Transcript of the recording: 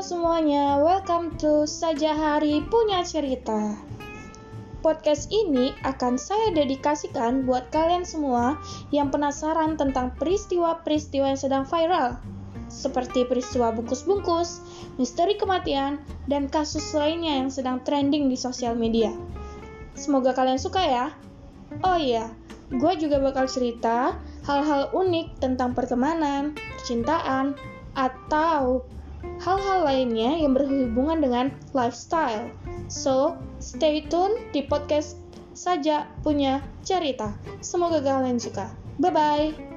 semuanya, welcome to Saja Hari Punya Cerita. Podcast ini akan saya dedikasikan buat kalian semua yang penasaran tentang peristiwa-peristiwa yang sedang viral, seperti peristiwa bungkus-bungkus, misteri kematian, dan kasus lainnya yang sedang trending di sosial media. Semoga kalian suka ya. Oh iya, gue juga bakal cerita hal-hal unik tentang pertemanan, percintaan, atau hal-hal lainnya yang berhubungan dengan lifestyle. So, stay tune di podcast saja punya cerita. Semoga kalian suka. Bye bye.